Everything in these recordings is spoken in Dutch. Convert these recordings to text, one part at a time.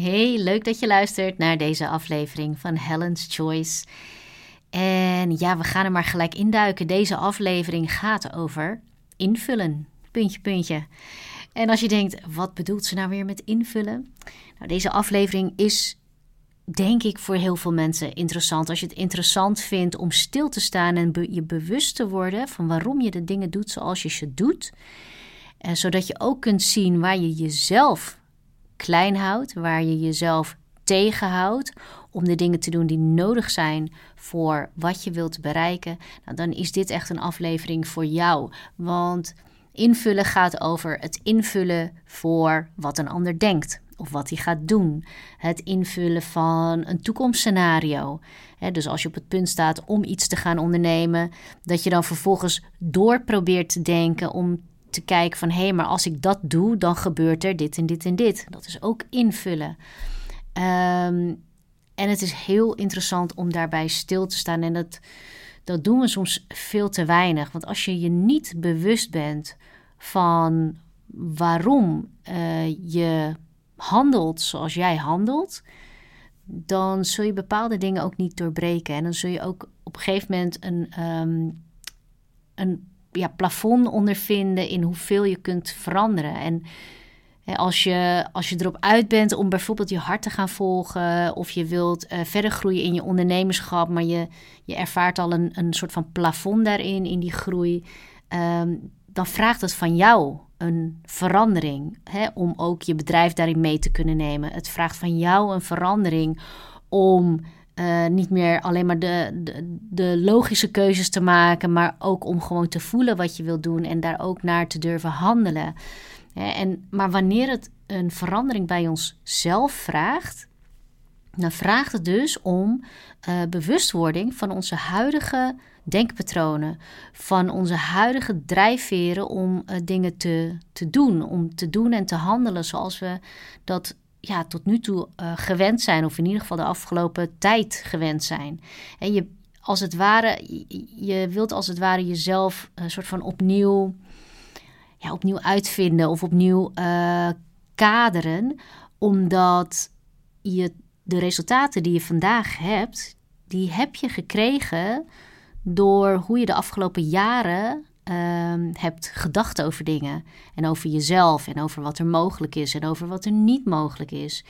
Hey, leuk dat je luistert naar deze aflevering van Helen's Choice. En ja, we gaan er maar gelijk induiken. Deze aflevering gaat over invullen. Puntje, puntje. En als je denkt, wat bedoelt ze nou weer met invullen? Nou, deze aflevering is denk ik voor heel veel mensen interessant. Als je het interessant vindt om stil te staan en je bewust te worden van waarom je de dingen doet zoals je ze doet. En zodat je ook kunt zien waar je jezelf klein houdt, waar je jezelf tegenhoudt om de dingen te doen die nodig zijn voor wat je wilt bereiken, nou, dan is dit echt een aflevering voor jou. Want invullen gaat over het invullen voor wat een ander denkt of wat hij gaat doen. Het invullen van een toekomstscenario. dus als je op het punt staat om iets te gaan ondernemen, dat je dan vervolgens door probeert te denken om te kijken van hé, hey, maar als ik dat doe, dan gebeurt er dit en dit en dit. Dat is ook invullen. Ehm, en het is heel interessant om daarbij stil te staan. En dat, dat doen we soms veel te weinig. Want als je je niet bewust bent van waarom uh, je handelt zoals jij handelt, dan zul je bepaalde dingen ook niet doorbreken. En dan zul je ook op een gegeven moment een, um, een ja, plafond ondervinden in hoeveel je kunt veranderen. En als je, als je erop uit bent om bijvoorbeeld je hart te gaan volgen, of je wilt uh, verder groeien in je ondernemerschap, maar je, je ervaart al een, een soort van plafond daarin, in die groei, um, dan vraagt het van jou een verandering. Hè, om ook je bedrijf daarin mee te kunnen nemen. Het vraagt van jou een verandering om uh, niet meer alleen maar de, de, logische keuzes te maken, maar ook om gewoon te voelen wat je wilt doen en daar ook naar te durven handelen. En, maar wanneer het een verandering bij onszelf vraagt, dan vraagt het dus om uh, bewustwording van onze huidige denkpatronen, van onze huidige drijfveren om uh, dingen te, te doen, om te doen en te handelen zoals we dat ja, tot nu toe uh, gewend zijn, of in ieder geval de afgelopen tijd gewend zijn. En je, als het ware, je, wilt als het ware jezelf een soort van opnieuw, ja, opnieuw uitvinden of opnieuw uh, kaderen, omdat je de resultaten die je vandaag hebt, die heb je gekregen door hoe je de afgelopen jaren um, hebt gedacht over dingen. En over jezelf en over wat er mogelijk is en over wat er niet mogelijk is.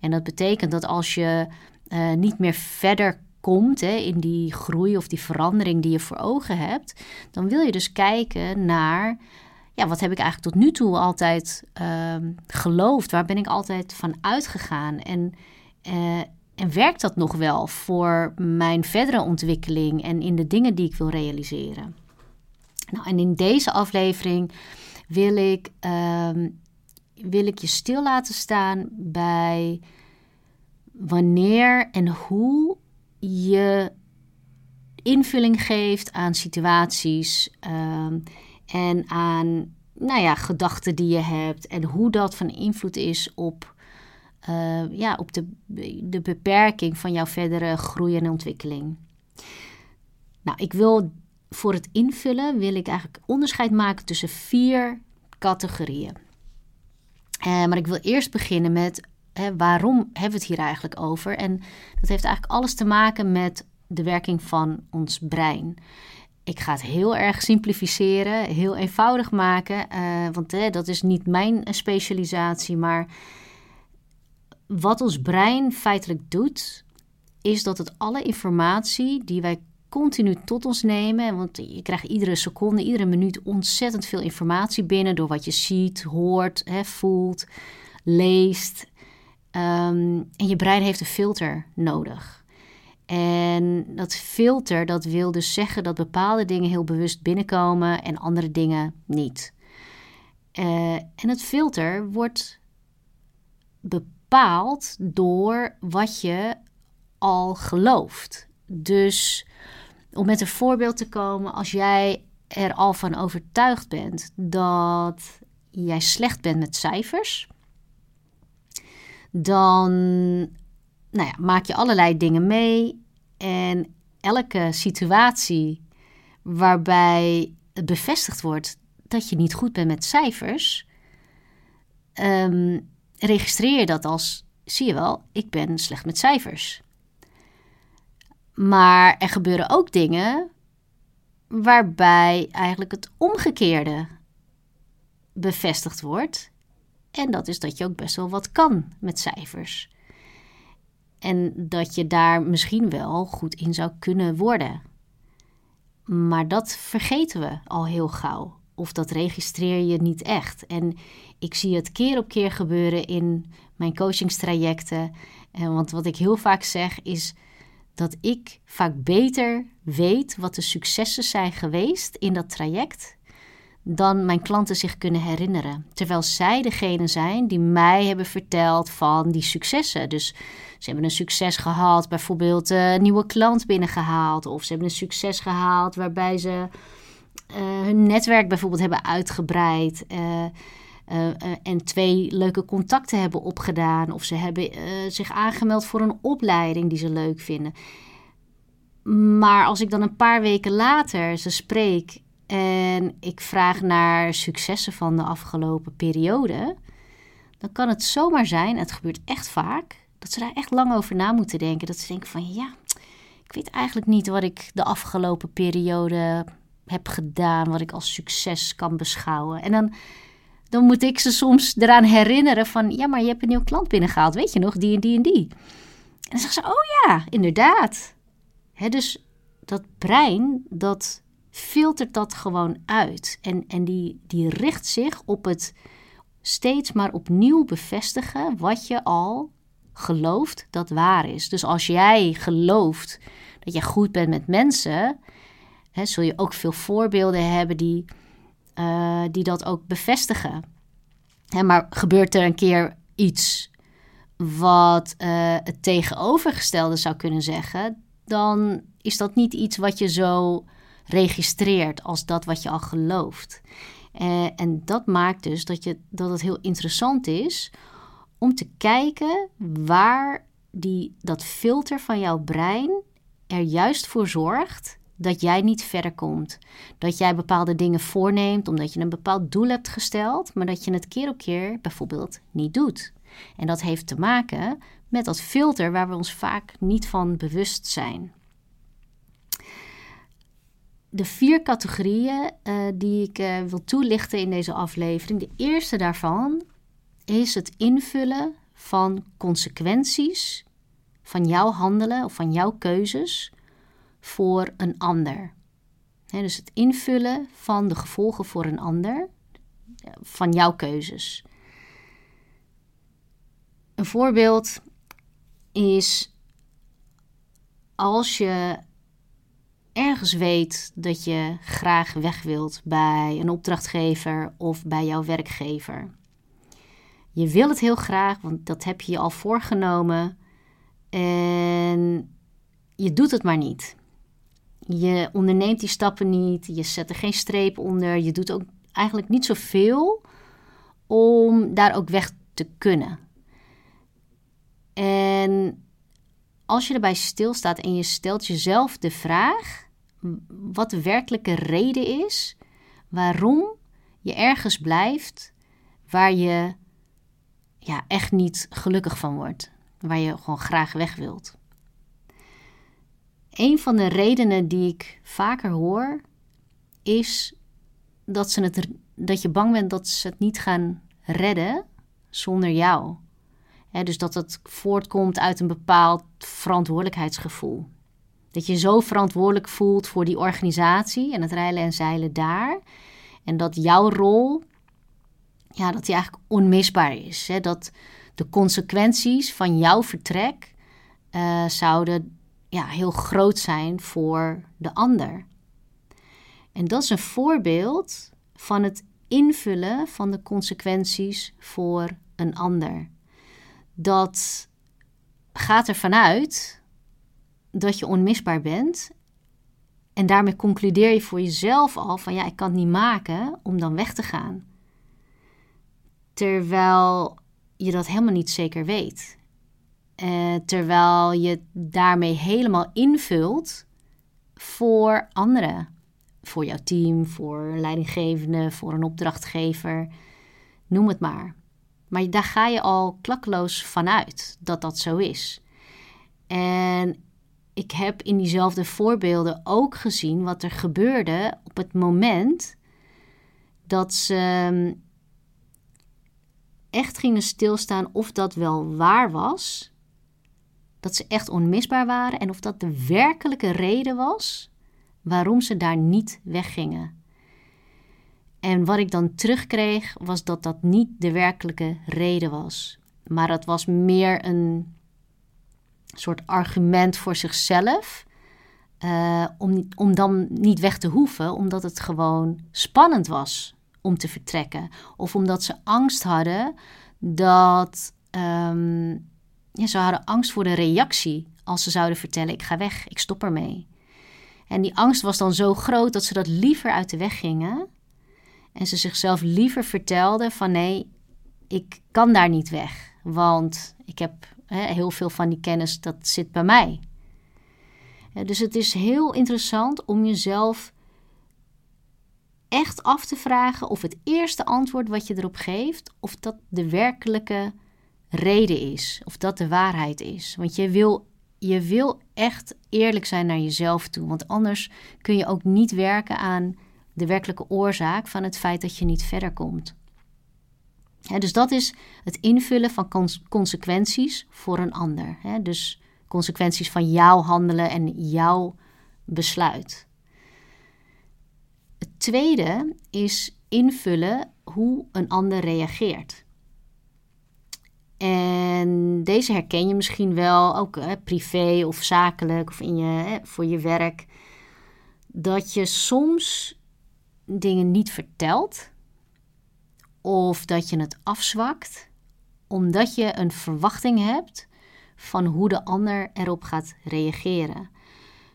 En dat betekent dat als je uh, niet meer verder komt hè, in die groei of die verandering die je voor ogen hebt, dan wil je dus kijken naar. Ja, wat heb ik eigenlijk tot nu toe altijd uh, geloofd? Waar ben ik altijd van uitgegaan? En, uh, en werkt dat nog wel voor mijn verdere ontwikkeling en in de dingen die ik wil realiseren? Nou, en in deze aflevering wil ik, um, wil ik je stil laten staan bij wanneer en hoe je invulling geeft aan situaties um, en aan nou ja, gedachten die je hebt en hoe dat van invloed is op, uh, ja, op de, de beperking van jouw verdere groei en ontwikkeling. Nou, ik wil voor het invullen wil ik eigenlijk onderscheid maken tussen vier categorieën. Uh, maar ik wil eerst beginnen met hè, waarom hebben we het hier eigenlijk over? En dat heeft eigenlijk alles te maken met de werking van ons brein. Ik ga het heel erg simplificeren, heel eenvoudig maken, uh, want hè, dat is niet mijn specialisatie. Maar wat ons brein feitelijk doet, is dat het alle informatie die wij continu tot ons nemen. Want je krijgt iedere seconde, iedere minuut ontzettend veel informatie binnen door wat je ziet, hoort, hè, voelt, leest. Ehm, en je brein heeft een filter nodig. En dat filter, dat wil dus zeggen dat bepaalde dingen heel bewust binnenkomen en andere dingen niet. Uh, en het filter wordt bepaald door wat je al gelooft. Dus om met een voorbeeld te komen, als jij er al van overtuigd bent dat jij slecht bent met cijfers, dan nou ja, maak je allerlei dingen mee. En elke situatie waarbij het bevestigd wordt dat je niet goed bent met cijfers, um, registreer je dat als zie je wel, ik ben slecht met cijfers. Maar er gebeuren ook dingen waarbij eigenlijk het omgekeerde bevestigd wordt. En dat is dat je ook best wel wat kan met cijfers. En dat je daar misschien wel goed in zou kunnen worden. Maar dat vergeten we al heel gauw. Of dat registreer je niet echt. En ik zie het keer op keer gebeuren in mijn coachingstrajecten. En want wat ik heel vaak zeg is dat ik vaak beter weet wat de successen zijn geweest in dat traject dan mijn klanten zich kunnen herinneren. Terwijl zij degene zijn die mij hebben verteld van die successen. Dus ze hebben een succes gehad, bijvoorbeeld een nieuwe klant binnengehaald. Of ze hebben een succes gehaald waarbij ze uh, hun netwerk bijvoorbeeld hebben uitgebreid. Uh, uh, en twee leuke contacten hebben opgedaan. Of ze hebben zich aangemeld voor een opleiding die ze leuk vinden. Maar als ik dan een paar weken later ze spreek en ik vraag naar successen van de afgelopen periode, dan kan het zomaar zijn, het gebeurt echt vaak, dat ze daar echt lang over na moeten denken. Dat ze denken van ja, ik weet eigenlijk niet wat ik de afgelopen periode heb gedaan, wat ik als succes kan beschouwen. En dan, dan moet ik ze soms eraan herinneren van ja, maar je hebt een nieuwe klant binnengehaald, weet je nog, die en die en die. En dan zeggen ze, oh ja, inderdaad. Dus dat brein, dat filtert dat gewoon uit. En, en die, die richt zich op het steeds maar opnieuw bevestigen wat je al gelooft dat waar is. Dus als jij gelooft dat je goed bent met mensen, hè, zul je ook veel voorbeelden hebben die, uh, die dat ook bevestigen. Hè, maar gebeurt er een keer iets wat uh, het tegenovergestelde zou kunnen zeggen, dan is dat niet iets wat je zo registreert als dat wat je al gelooft. Uh, en dat maakt dus dat, je, dat het heel interessant is om te kijken waar die, dat filter van jouw brein er juist voor zorgt dat jij niet verder komt. Dat jij bepaalde dingen voorneemt omdat je een bepaald doel hebt gesteld, maar dat je het keer op keer bijvoorbeeld niet doet. En dat heeft te maken met dat filter waar we ons vaak niet van bewust zijn. De vier categorieën uh, die ik uh, wil toelichten in deze aflevering. De eerste daarvan is het invullen van consequenties van jouw handelen of van jouw keuzes voor een ander. dus het invullen van de gevolgen voor een ander van jouw keuzes. Een voorbeeld is als je ergens weet dat je graag weg wilt bij een opdrachtgever of bij jouw werkgever. Je wil het heel graag, want dat heb je je al voorgenomen. En je doet het maar niet. Je onderneemt die stappen niet. Je zet er geen streep onder. Je doet ook eigenlijk niet zoveel om daar ook weg te kunnen. En als je erbij stilstaat en je stelt jezelf de vraag wat de werkelijke reden is waarom je ergens blijft waar je ja, echt niet gelukkig van wordt, waar je gewoon graag weg wilt. Een van de redenen die ik vaker hoor is dat, ze het, dat je bang bent dat ze het niet gaan redden zonder jou dus dat het voortkomt uit een bepaald verantwoordelijkheidsgevoel. Dat je zo verantwoordelijk voelt voor die organisatie en het rijlen en zeilen daar. En dat jouw rol, ja, dat die eigenlijk onmisbaar is. Dat de consequenties van jouw vertrek uh, zouden ja, heel groot zijn voor de ander. En dat is een voorbeeld van het invullen van de consequenties voor een ander dat gaat ervan uit dat je onmisbaar bent. En daarmee concludeer je voor jezelf al van ja, ik kan het niet maken om dan weg te gaan. Terwijl je dat helemaal niet zeker weet. Uh, terwijl je daarmee helemaal invult voor anderen. Voor jouw team, voor een leidinggevende, voor een opdrachtgever. Noem het maar. Maar daar ga je al klakkeloos vanuit dat dat zo is. En ik heb in diezelfde voorbeelden ook gezien wat er gebeurde op het moment dat ze ehm, echt gingen stilstaan of dat wel waar was. Dat ze echt onmisbaar waren en of dat de werkelijke reden was waarom ze daar niet weggingen. En wat ik dan terugkreeg was dat dat niet de werkelijke reden was. Maar dat was meer een soort argument voor zichzelf. Uh, om, om dan niet weg te hoeven, omdat het gewoon spannend was om te vertrekken. Of omdat ze angst hadden dat. Um, ja, ze hadden angst voor de reactie als ze zouden vertellen: ik ga weg, ik stop ermee. En die angst was dan zo groot dat ze dat liever uit de weg gingen. En ze zichzelf liever vertelden van nee, ik kan daar niet weg. Want ik heb hè, heel veel van die kennis, dat zit bij mij. dus het is heel interessant om jezelf echt af te vragen of het eerste antwoord wat je erop geeft, of dat de werkelijke reden is, of dat de waarheid is. Want je wil, je wil echt eerlijk zijn naar jezelf toe, want anders kun je ook niet werken aan de werkelijke oorzaak van het feit dat je niet verder komt. dus dat is het invullen van consequenties voor een ander. dus consequenties van jouw handelen en jouw besluit. Het tweede is invullen hoe een ander reageert. En deze herken je misschien wel, ook privé of zakelijk of in je, voor je werk. Dat je soms dingen niet vertelt of dat je het afzwakt omdat je een verwachting hebt van hoe de ander erop gaat reageren.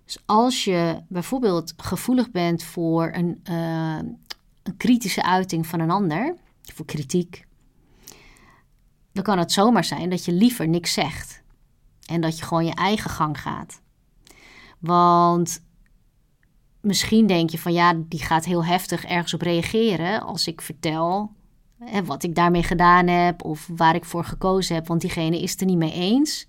Dus als je bijvoorbeeld gevoelig bent voor een, uh, een kritische uiting van een ander, voor kritiek, dan kan het zomaar zijn dat je liever niks zegt en dat je gewoon je eigen gang gaat. Want misschien denk je van ja, die gaat heel heftig ergens op reageren als ik vertel hè, wat ik daarmee gedaan heb of waar ik voor gekozen heb, want diegene is het er niet mee eens.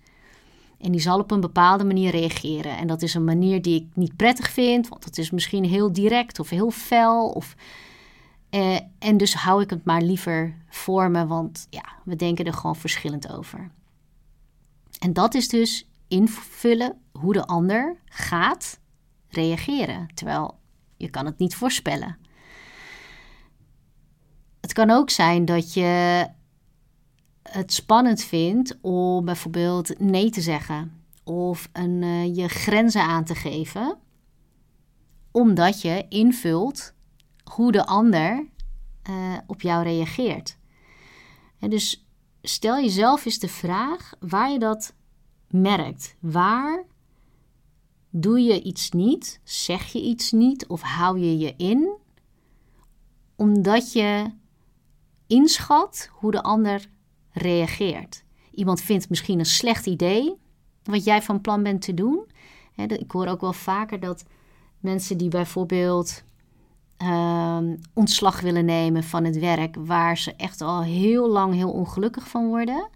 En die zal op een bepaalde manier reageren. En dat is een manier die ik niet prettig vind, want het is misschien heel direct of heel fel. Of, eh, en dus hou ik het maar liever voor me, want ja, we denken er gewoon verschillend over. En dat is dus invullen hoe de ander gaat reageren. Terwijl je kan het niet voorspellen. Het kan ook zijn dat je het spannend vindt om bijvoorbeeld nee te zeggen of een, uh, je grenzen aan te geven, omdat je invult hoe de ander uh, op jou reageert. Dus stel jezelf eens de vraag waar je dat merkt. Waar Doe je iets niet, zeg je iets niet of hou je je in, omdat je inschat hoe de ander reageert. Iemand vindt misschien een slecht idee wat jij van plan bent te doen. Ik hoor ook wel vaker dat mensen die bijvoorbeeld ehm, ontslag willen nemen van het werk, waar ze echt al heel lang heel ongelukkig van worden,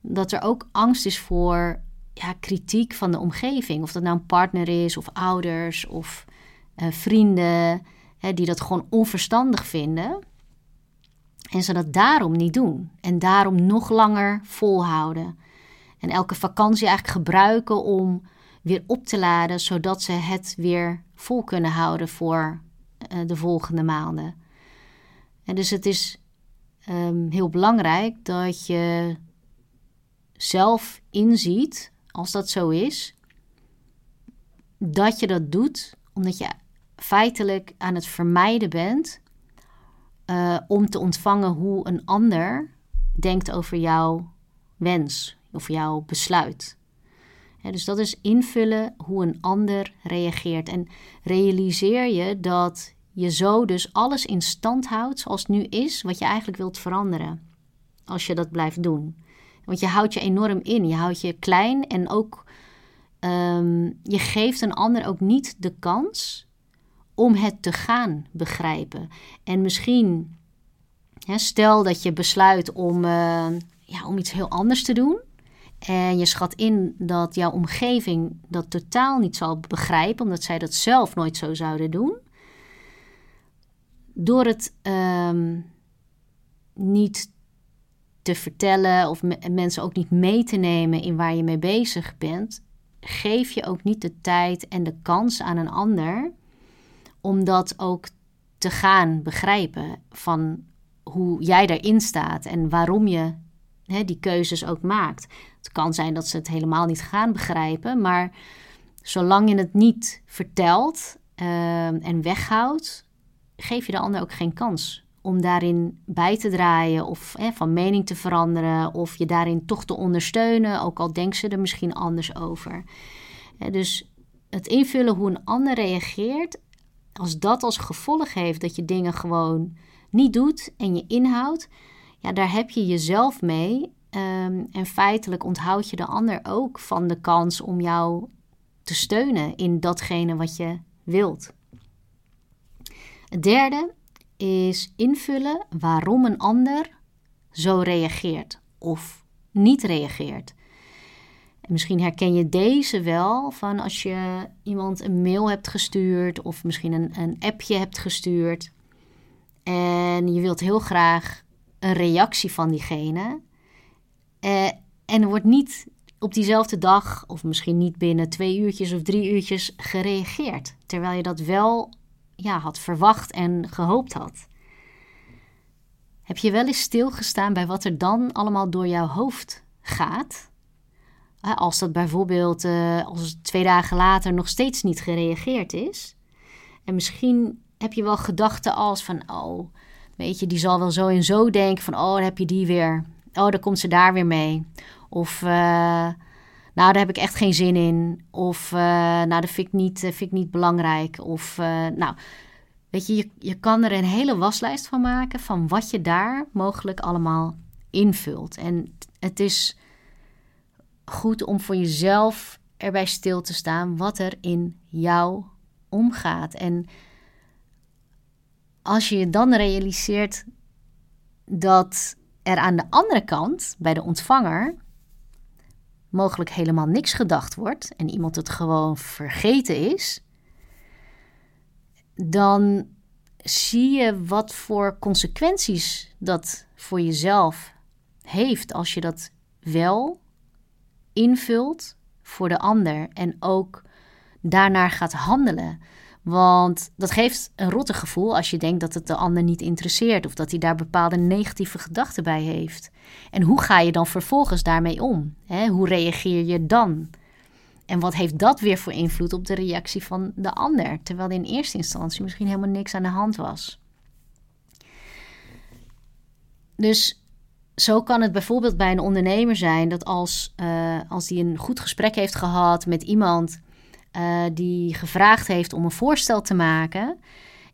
dat er ook angst is voor ja, kritiek van de omgeving. Of dat nou een partner is, of ouders, of uh, vrienden, hè, die dat gewoon onverstandig vinden. En ze dat daarom niet doen. En daarom nog langer volhouden. En elke vakantie eigenlijk gebruiken om weer op te laden, zodat ze het weer vol kunnen houden voor de volgende maanden. En dus het is um, heel belangrijk dat je zelf inziet als dat zo is, dat je dat doet omdat je feitelijk aan het vermijden bent uh, om te ontvangen hoe een ander denkt over jouw wens of jouw besluit. Dus dat is invullen hoe een ander reageert. En realiseer je dat je zo dus alles in stand houdt zoals het nu is, wat je eigenlijk wilt veranderen. Als je dat blijft doen. Want je houdt je enorm in. Je houdt je klein en ook um, je geeft een ander ook niet de kans om het te gaan begrijpen. En misschien stel dat je besluit om, eh, ja, om iets heel anders te doen. En je schat in dat jouw omgeving dat totaal niet zal begrijpen, omdat zij dat zelf nooit zo zouden doen. Door het ehm, niet te vertellen of mensen ook niet mee te nemen in waar je mee bezig bent, geef je ook niet de tijd en de kans aan een ander om dat ook te gaan begrijpen van hoe jij erin staat en waarom je die keuzes ook maakt. Het kan zijn dat ze het helemaal niet gaan begrijpen, maar zolang je het niet vertelt ehm, en weghoudt, geef je de ander ook geen kans om daarin bij te draaien of van mening te veranderen of je daarin toch te ondersteunen, ook al denkt ze er misschien anders over. dus het invullen hoe een ander reageert, als dat als gevolg heeft dat je dingen gewoon niet doet en je inhoudt, ja, daar heb je jezelf mee. Ehm, en feitelijk onthoud je de ander ook van de kans om jou te steunen in datgene wat je wilt. Het derde is invullen waarom een ander zo reageert of niet reageert. En misschien herken je deze wel van als je iemand een mail hebt gestuurd of misschien een, een appje hebt gestuurd en je wilt heel graag een reactie van diegene. Eh, en er wordt niet op diezelfde dag, of misschien niet binnen twee uurtjes of drie uurtjes, gereageerd. Terwijl je dat wel ja, had verwacht en gehoopt had. Heb je wel eens stilgestaan bij wat er dan allemaal door jouw hoofd gaat? Als dat bijvoorbeeld uh, als twee dagen later nog steeds niet gereageerd is. En misschien heb je wel gedachten als van, oh, weet je, die zal wel zo en zo denken van, oh, dan heb je die weer. Oh, dan komt ze daar weer mee. Of, uh, nou, daar heb ik echt geen zin in. Of, uh, nou, dat vind ik niet, vind ik niet belangrijk. Of, nou, weet je, je, je kan er een hele waslijst van maken van wat je daar mogelijk allemaal invult. En het is goed om voor jezelf erbij stil te staan wat er in jou omgaat. En als je je dan realiseert dat er aan de andere kant, bij de ontvanger, mogelijk helemaal niks gedacht wordt en iemand het gewoon vergeten is, dan zie je wat voor consequenties dat voor jezelf heeft als je dat wel invult voor de ander en ook daarnaar gaat handelen. Want dat geeft een rotte gevoel als je denkt dat het de ander niet interesseert of dat hij daar bepaalde negatieve gedachten bij heeft. En hoe ga je dan vervolgens daarmee om? Hoe reageer je dan? En wat heeft dat weer voor invloed op de reactie van de ander? Terwijl er in eerste instantie misschien helemaal niks aan de hand was. Dus zo kan het bijvoorbeeld bij een ondernemer zijn dat als, uh, als een goed gesprek heeft gehad met iemand uh, die gevraagd heeft om een voorstel te maken.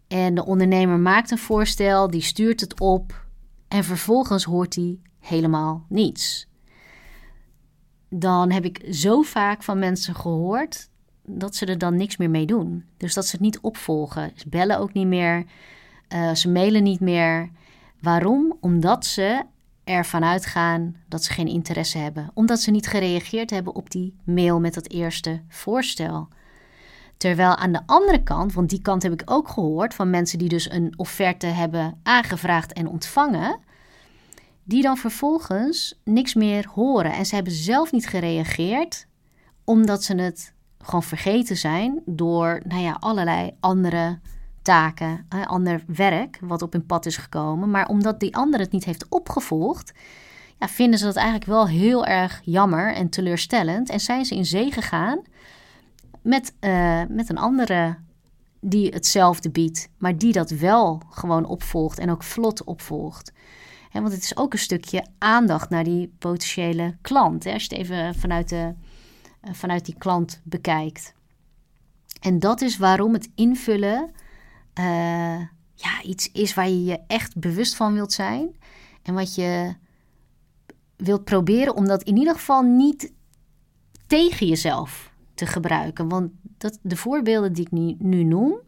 En de ondernemer maakt een voorstel, die stuurt het op en vervolgens hoort hij helemaal niets. Dan heb ik zo vaak van mensen gehoord dat ze er dan niks meer mee doen. Dus dat ze het niet opvolgen. Ze bellen ook niet meer, uh, ze mailen niet meer. Waarom? Omdat ze ervan uitgaan dat ze geen interesse hebben, omdat ze niet gereageerd hebben op die mail met dat eerste voorstel. Terwijl aan de andere kant, want die kant heb ik ook gehoord van mensen die dus een offerte hebben aangevraagd en ontvangen, die dan vervolgens niks meer horen. En ze hebben zelf niet gereageerd, omdat ze het gewoon vergeten zijn door nou ja, allerlei andere taken, ander werk wat op hun pad is gekomen. Maar omdat die ander het niet heeft opgevolgd, ja, vinden ze dat eigenlijk wel heel erg jammer en teleurstellend. En zijn ze in zee gegaan met, uh, met een andere die hetzelfde biedt, maar die dat wel gewoon opvolgt en ook vlot opvolgt. He, want het is ook een stukje aandacht naar die potentiële klant. Als je het even vanuit, de, vanuit die klant bekijkt. En dat is waarom het invullen uh, ja, iets is waar je je echt bewust van wilt zijn. En wat je wilt proberen om dat in ieder geval niet tegen jezelf te gebruiken. Want dat, de voorbeelden die ik nu, nu noem,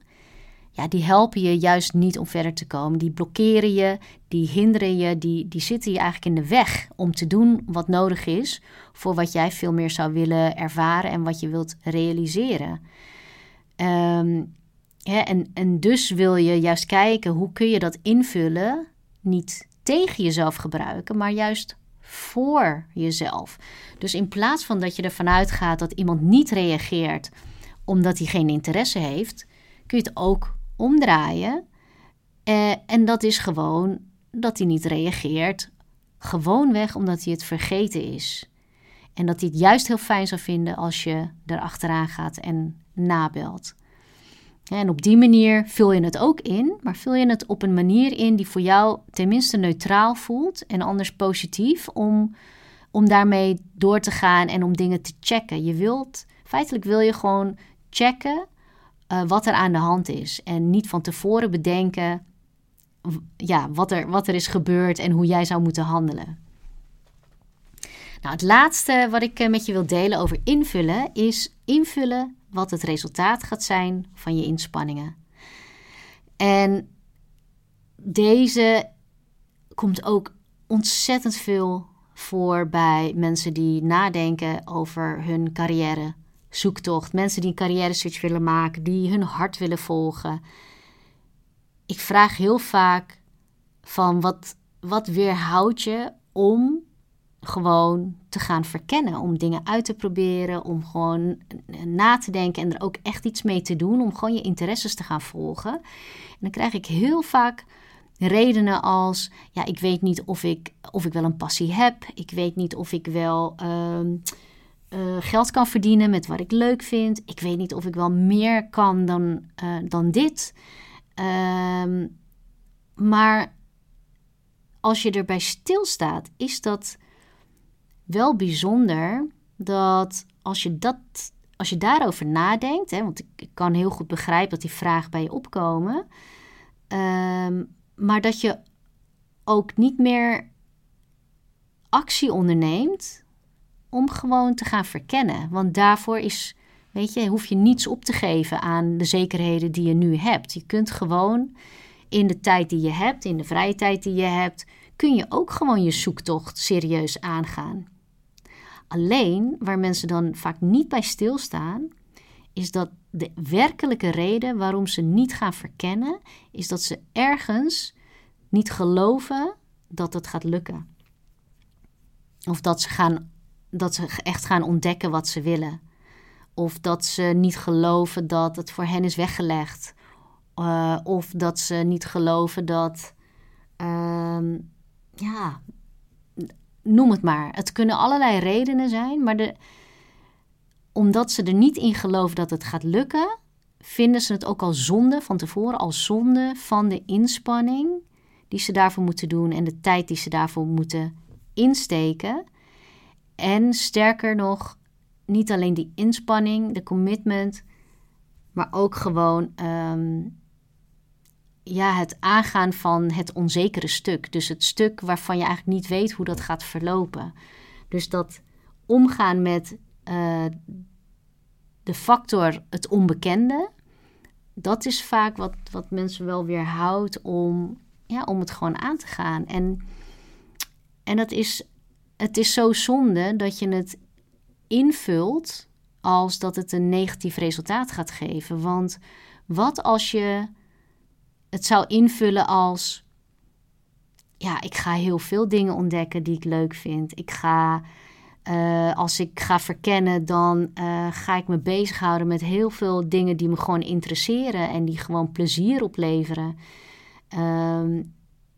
ja, die helpen je juist niet om verder te komen. Die blokkeren je, die hinderen je, die, die zitten je eigenlijk in de weg om te doen wat nodig is voor wat jij veel meer zou willen ervaren en wat je wilt realiseren. En, en dus wil je juist kijken hoe kun je dat invullen, niet tegen jezelf gebruiken, maar juist voor jezelf. Dus in plaats van dat je ervan uitgaat dat iemand niet reageert omdat hij geen interesse heeft, kun je het ook omdraaien. Eh, en dat is gewoon dat hij niet reageert, gewoonweg omdat hij het vergeten is. En dat hij het juist heel fijn zou vinden als je erachteraan gaat en nabelt. En op die manier vul je het ook in, maar vul je het op een manier in die voor jou tenminste neutraal voelt en anders positief om, om daarmee door te gaan en om dingen te checken. Je wilt, feitelijk wil je gewoon checken uh, wat er aan de hand is en niet van tevoren bedenken ja, wat, er, wat er is gebeurd en hoe jij zou moeten handelen. Nou, het laatste wat ik eh, met je wil delen over invullen is invullen wat het resultaat gaat zijn van je inspanningen. En deze komt ook ontzettend veel voor bij mensen die nadenken over hun carrière zoektocht. Mensen die een carrière switch willen maken, die hun hart willen volgen. Ik vraag heel vaak van wat, wat weerhoudt je om gewoon te gaan verkennen. Om dingen uit te proberen, om gewoon na te denken en er ook echt iets mee te doen. Om gewoon je interesses te gaan volgen. En dan krijg ik heel vaak redenen als: ja, ik weet niet of ik, of ik wel een passie heb. Ik weet niet of ik wel. Ehm, uh, geld kan verdienen met wat ik leuk vind. Ik weet niet of ik wel meer kan dan, uh, dan dit. Ehm, maar als je erbij stilstaat, is dat wel bijzonder dat als je, dat, als je daarover nadenkt, hè, want ik, kan heel goed begrijpen dat die vragen bij je opkomen, um, maar dat je ook niet meer actie onderneemt om gewoon te gaan verkennen. Want daarvoor is, weet je, hoef je niets op te geven aan de zekerheden die je nu hebt. Je kunt gewoon in de tijd die je hebt, in de vrije tijd die je hebt, kun je ook gewoon je zoektocht serieus aangaan. Alleen waar mensen dan vaak niet bij stilstaan, is dat de werkelijke reden waarom ze niet gaan verkennen, is dat ze ergens niet geloven dat het gaat lukken. Of dat ze gaan dat ze echt gaan ontdekken wat ze willen. Of dat ze niet geloven dat het voor hen is weggelegd. Uh, of dat ze niet geloven dat. Uh, ja, noem het maar. Het kunnen allerlei redenen zijn, maar de, omdat ze er niet in geloven dat het gaat lukken, vinden ze het ook al zonde van tevoren, al zonde van de inspanning die ze daarvoor moeten doen en de tijd die ze daarvoor moeten insteken. En sterker nog, niet alleen die inspanning, de commitment, maar ook gewoon ehm, ja, het aangaan van het onzekere stuk. Dus het stuk waarvan je eigenlijk niet weet hoe dat gaat verlopen. Dus dat omgaan met uh, de factor het onbekende, dat is vaak wat, wat mensen wel weerhoudt om, ja, om het gewoon aan te gaan. En, en dat is het is zo zonde dat je het invult als dat het een negatief resultaat gaat geven. Want wat als je het zou invullen als: ja, ik ga heel veel dingen ontdekken die ik leuk vind. Ik ga, uh, als ik ga verkennen, dan uh, ga ik me bezighouden met heel veel dingen die me gewoon interesseren en die gewoon plezier opleveren. Um,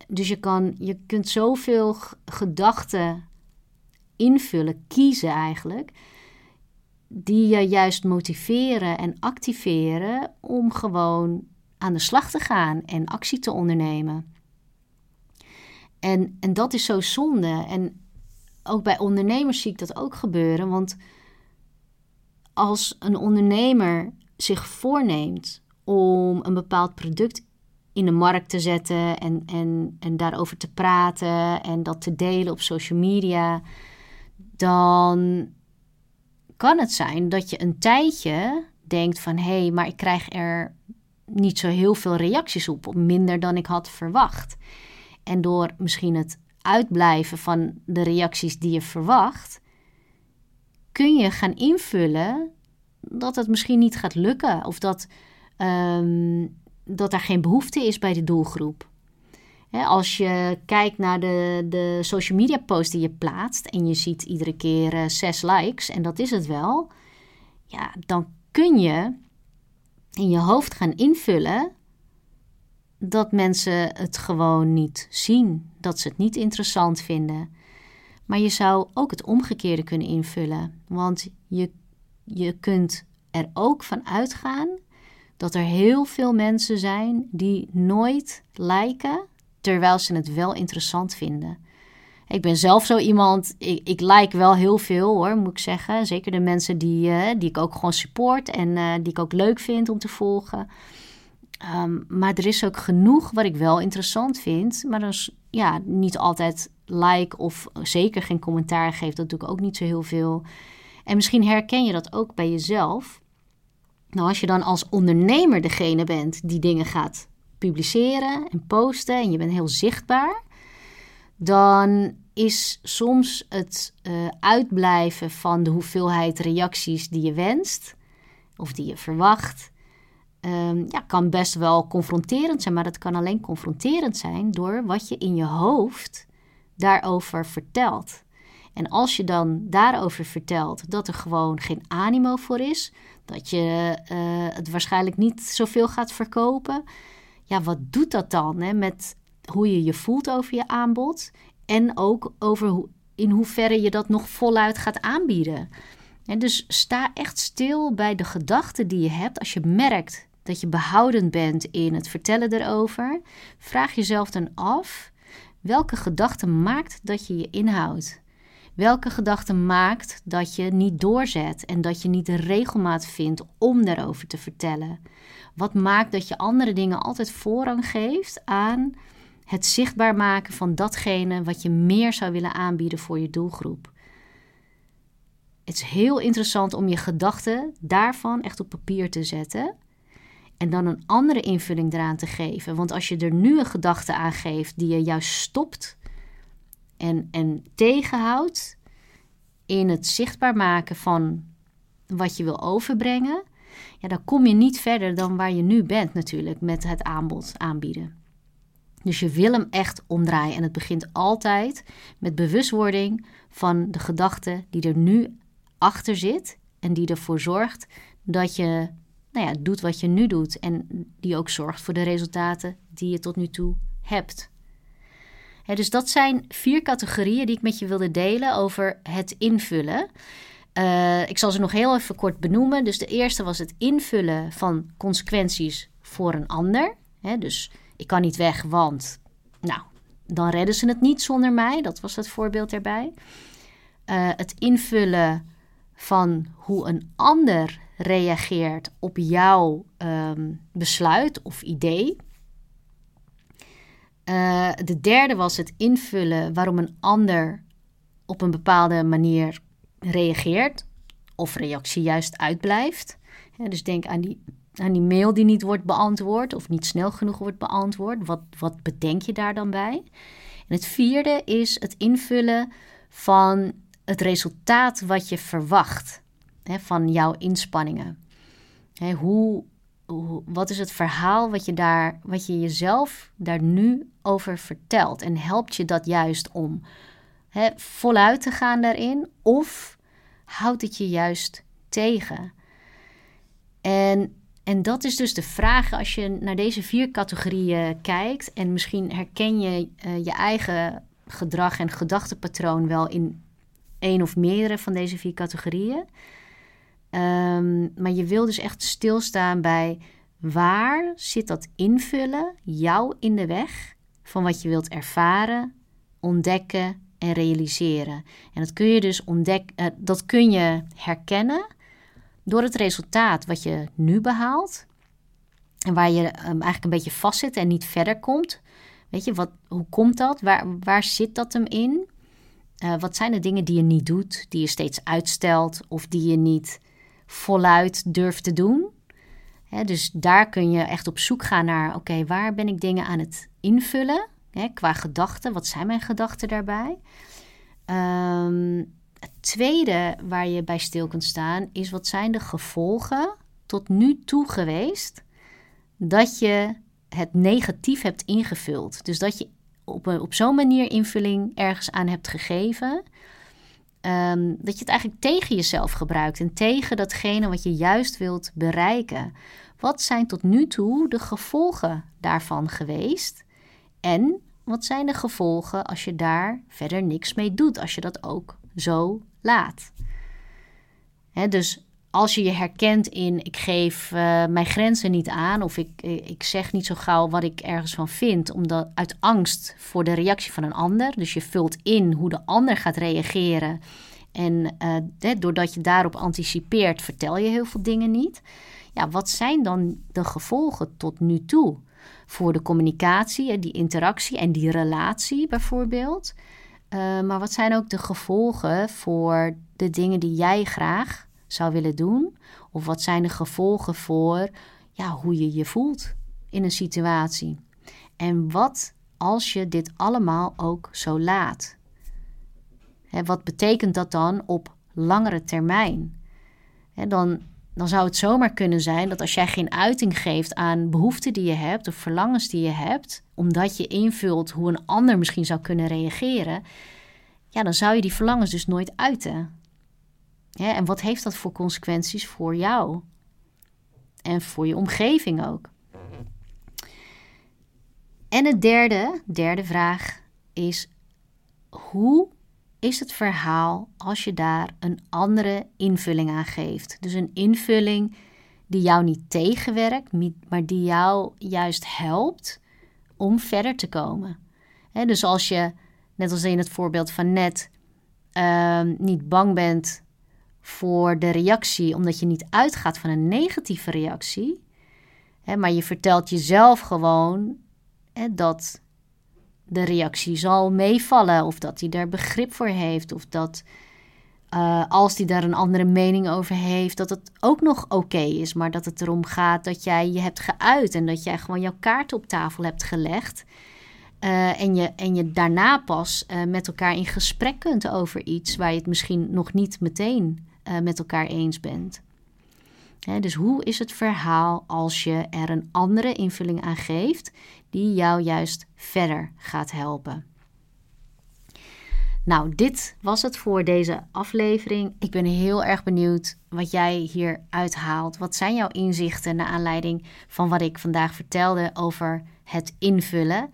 dus je, kan, je kunt zoveel gedachten invullen, kiezen eigenlijk, die je juist motiveren en activeren om gewoon aan de slag te gaan en actie te ondernemen. En, en dat is zo zonde. En ook bij ondernemers zie ik dat ook gebeuren. Want als een ondernemer zich voorneemt om een bepaald product in de markt te zetten en, en, en daarover te praten en dat te delen op social media, dan kan het zijn dat je een tijdje denkt van hé, hey, maar ik krijg er niet zo heel veel reacties op, minder dan ik had verwacht. En door misschien het uitblijven van de reacties die je verwacht, kun je gaan invullen dat het misschien niet gaat lukken of dat, um, dat er geen behoefte is bij de doelgroep. als je kijkt naar de, de social media post die je plaatst en je ziet iedere keer uh, zes likes en dat is het wel, ja, dan kun je in je hoofd gaan invullen dat mensen het gewoon niet zien, dat ze het niet interessant vinden. Maar je zou ook het omgekeerde kunnen invullen, want je, je kunt er ook van uitgaan dat er heel veel mensen zijn die nooit liken, terwijl ze het wel interessant vinden. Ik ben zelf zo iemand, ik, ik like wel heel veel hoor, moet ik zeggen. Zeker de mensen die, uh, die ik ook gewoon support en uh, die ik ook leuk vind om te volgen. Um, maar er is ook genoeg wat ik wel interessant vind, maar dan ja, niet altijd like of zeker geen commentaar geef. Dat doe ik ook niet zo heel veel. En misschien herken je dat ook bij jezelf. Nou, als je dan als ondernemer degene bent die dingen gaat publiceren en posten en je bent heel zichtbaar, dan is soms het uh, uitblijven van de hoeveelheid reacties die je wenst of die je verwacht, um, ja, kan best wel confronterend zijn. Maar dat kan alleen confronterend zijn door wat je in je hoofd daarover vertelt. En als je dan daarover vertelt dat er gewoon geen animo voor is, dat je uh, het waarschijnlijk niet zoveel gaat verkopen, ja, wat doet dat dan hè, met hoe je je voelt over je aanbod en ook over hoe, in hoeverre je dat nog voluit gaat aanbieden? En dus sta echt stil bij de gedachten die je hebt als je merkt dat je behoudend bent in het vertellen erover. Vraag jezelf dan af welke gedachte maakt dat je je inhoudt. Welke gedachte maakt dat je niet doorzet en dat je niet de regelmaat vindt om daarover te vertellen? Wat maakt dat je andere dingen altijd voorrang geeft aan het zichtbaar maken van datgene wat je meer zou willen aanbieden voor je doelgroep? Het is heel interessant om je gedachten daarvan echt op papier te zetten en dan een andere invulling eraan te geven. Want als je er nu een gedachte aan geeft die je juist stopt en, en tegenhoudt in het zichtbaar maken van wat je wil overbrengen, ja, dan kom je niet verder dan waar je nu bent natuurlijk met het aanbod aanbieden. Dus je wil hem echt omdraaien en het begint altijd met bewustwording van de gedachte die er nu achter zit en die ervoor zorgt dat je nou ja, doet wat je nu doet en die ook zorgt voor de resultaten die je tot nu toe hebt. dus dat zijn vier categorieën die ik met je wilde delen over het invullen. Uh, ik zal ze nog heel even kort benoemen. Dus de eerste was het invullen van consequenties voor een ander. dus ik kan niet weg, want nou, dan redden ze het niet zonder mij. Dat was het voorbeeld erbij. Uh, het invullen van hoe een ander reageert op jouw ehm, besluit of idee. Uh, de derde was het invullen waarom een ander op een bepaalde manier reageert of reactie juist uitblijft. dus denk aan die, aan die mail die niet wordt beantwoord of niet snel genoeg wordt beantwoord. Wat, wat bedenk je daar dan bij? En het vierde is het invullen van het resultaat wat je verwacht hè, van jouw inspanningen. Hè, hoe, hoe, wat is het verhaal wat je, daar, wat je jezelf daar nu over vertelt? En helpt je dat juist om hè, voluit te gaan daarin? Of houdt het je juist tegen? En, en dat is dus de vraag als je naar deze vier categorieën kijkt. En misschien herken je uh, je eigen gedrag en gedachtepatroon wel in één of meerdere van deze vier categorieën. Um, maar je wil dus echt stilstaan bij waar zit dat invullen jou in de weg van wat je wilt ervaren, ontdekken en realiseren. En dat kun je dus ontdekken, uh, dat kun je herkennen door het resultaat wat je nu behaalt. En waar je um, eigenlijk een beetje vastzit en niet verder komt. Weet je, wat, hoe komt dat? Waar, waar zit dat hem in? Uh, wat zijn de dingen die je niet doet, die je steeds uitstelt of die je niet voluit durft te doen. dus daar kun je echt op zoek gaan naar, oké, waar ben ik dingen aan het invullen? qua gedachten, wat zijn mijn gedachten daarbij? Um, het tweede waar je bij stil kunt staan is, wat zijn de gevolgen tot nu toe geweest dat je het negatief hebt ingevuld? Dus dat je op, op zo'n manier invulling ergens aan hebt gegeven. Ehm, dat je het eigenlijk tegen jezelf gebruikt en tegen datgene wat je juist wilt bereiken. Wat zijn tot nu toe de gevolgen daarvan geweest? En wat zijn de gevolgen als je daar verder niks mee doet, als je dat ook zo laat? dus als je je herkent in ik geef uh, mijn grenzen niet aan of ik, eh, ik zeg niet zo gauw wat ik ergens van vind, omdat uit angst voor de reactie van een ander. Dus je vult in hoe de ander gaat reageren. En uh, doordat je daarop anticipeert, vertel je heel veel dingen niet. Ja, wat zijn dan de gevolgen tot nu toe? Voor de communicatie, die interactie en die relatie bijvoorbeeld. Maar wat zijn ook de gevolgen voor de dingen die jij graag zou willen doen? Of wat zijn de gevolgen voor ja, hoe je je voelt in een situatie? En wat als je dit allemaal ook zo laat? Wat betekent dat dan op langere termijn? Hè, dan, dan zou het zomaar kunnen zijn dat als jij geen uiting geeft aan behoeften die je hebt of verlangens die je hebt, omdat je invult hoe een ander misschien zou kunnen reageren, ja, dan zou je die verlangens dus nooit uiten. En wat heeft dat voor consequenties voor jou? En voor je omgeving ook. En het derde, derde vraag is: hoe is het verhaal als je daar een andere invulling aan geeft? Dus een invulling die jou niet tegenwerkt, maar die jou juist helpt om verder te komen. dus als je, net als in het voorbeeld van net, ehm, niet bang bent voor de reactie, omdat je niet uitgaat van een negatieve reactie, maar je vertelt jezelf gewoon dat de reactie zal meevallen, of dat hij daar begrip voor heeft, of dat uh, als hij daar een andere mening over heeft, dat het ook nog oké is, maar dat het erom gaat dat jij je hebt geuit en dat jij gewoon jouw kaart op tafel hebt gelegd. Uh, en, je, en je daarna pas uh, met elkaar in gesprek kunt over iets waar je het misschien nog niet meteen met elkaar eens bent. Dus hoe is het verhaal als je er een andere invulling aan geeft die jou juist verder gaat helpen? Nou, dit was het voor deze aflevering. Ik ben heel erg benieuwd wat jij hier uithaalt. Wat zijn jouw inzichten naar aanleiding van wat ik vandaag vertelde over het invullen?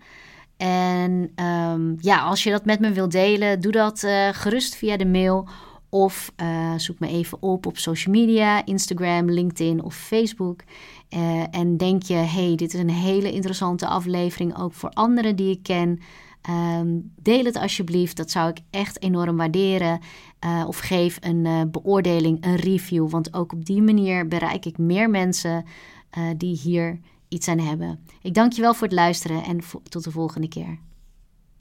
En um, ja, als je dat met me wilt delen, doe dat uh, gerust via de mail of uh, zoek me even op op social media, Instagram, LinkedIn of Facebook. Uh, en denk je, hey, dit is een hele interessante aflevering ook voor anderen die ik ken. Um, deel het alsjeblieft, dat zou ik echt enorm waarderen. Uh, of geef een beoordeling, een review, want ook op die manier bereik ik meer mensen die hier iets aan hebben. Ik dank je wel voor het luisteren en tot de volgende keer.